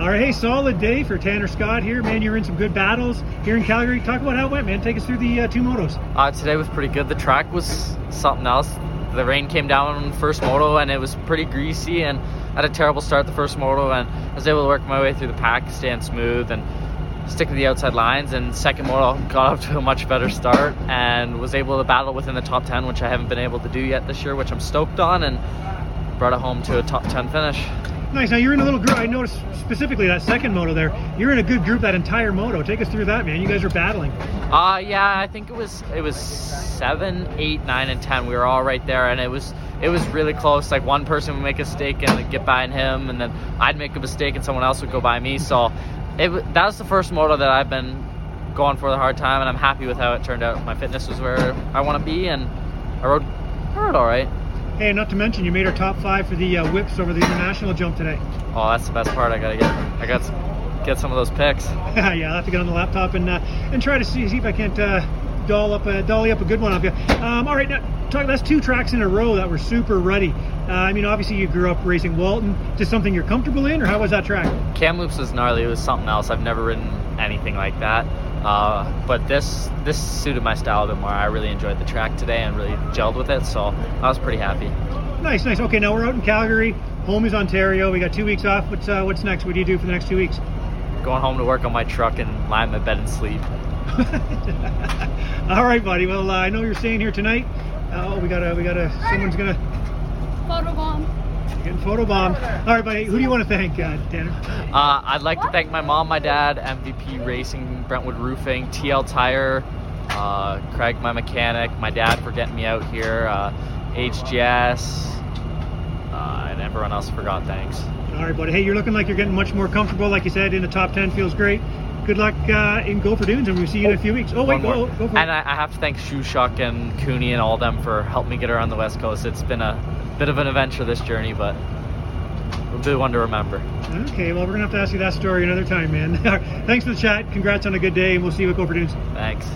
All right, hey, solid day for Tanner Scott here, man. You're in some good battles here in Calgary. Talk about how it went, man. Take us through the uh, two motos. Uh, today was pretty good. The track was something else. The rain came down on the first moto, and it was pretty greasy. And I had a terrible start the first moto, and I was able to work my way through the pack, staying smooth, and stick to the outside lines. And second moto got off to a much better start, and was able to battle within the top 10, which I haven't been able to do yet this year, which I'm stoked on, and brought it home to a top 10 finish. Nice. Now you're in a little group. I noticed specifically that second moto there. You're in a good group that entire moto. Take us through that, man. You guys are battling. Uh yeah, I think it was it was seven, eight, nine, and ten. We were all right there, and it was it was really close. Like one person would make a mistake and get by him, and then I'd make a mistake and someone else would go by me. So it that was the first moto that I've been going for the hard time, and I'm happy with how it turned out. My fitness was where I want to be, and I rode I rode all right. Hey, not to mention you made our top five for the uh, whips over the international jump today. Oh, that's the best part. I gotta get I got to get some of those pics. yeah, I'll have to get on the laptop and uh, and try to see, see if I can't uh, doll up a dolly up a good one off you. Um, all right, now talk. That's two tracks in a row that were super ruddy. Uh, I mean, obviously you grew up racing Walton. Just something you're comfortable in, or how was that track? Kamloops was gnarly. It was something else. I've never ridden anything like that. Uh, but this this suited my style a bit more. I really enjoyed the track today and really gelled with it, so I was pretty happy. Nice, nice. Okay, now we're out in Calgary. Home is Ontario. We got two weeks off. What's uh, what's next? What do you do for the next two weeks? Going home to work on my truck and lie in my bed and sleep. All right, buddy. Well, uh, I know you're staying here tonight. Oh, we gotta, we gotta. Someone's gonna. Getting photobombed. All right, buddy. Who do you want to thank, uh, Tanner? Uh, I'd like to thank my mom, my dad, MVP Racing, Brentwood Roofing, TL Tire, uh, Craig, my mechanic, my dad for getting me out here, uh, HGS, uh, and everyone else forgot. Thanks. All right, buddy. Hey, you're looking like you're getting much more comfortable. Like you said, in the top 10 feels great. Good luck uh, in Gopher Dunes, and we'll see you in a few weeks. Oh, wait, go, go for And it. I, I have to thank Shoeshuck and Cooney and all them for helping me get around the West Coast. It's been a bit of an adventure this journey, but a good one to remember. Okay, well, we're to have to ask you that story another time, man. Thanks for the chat. Congrats on a good day, and we'll see you at Gopher Dunes. Thanks.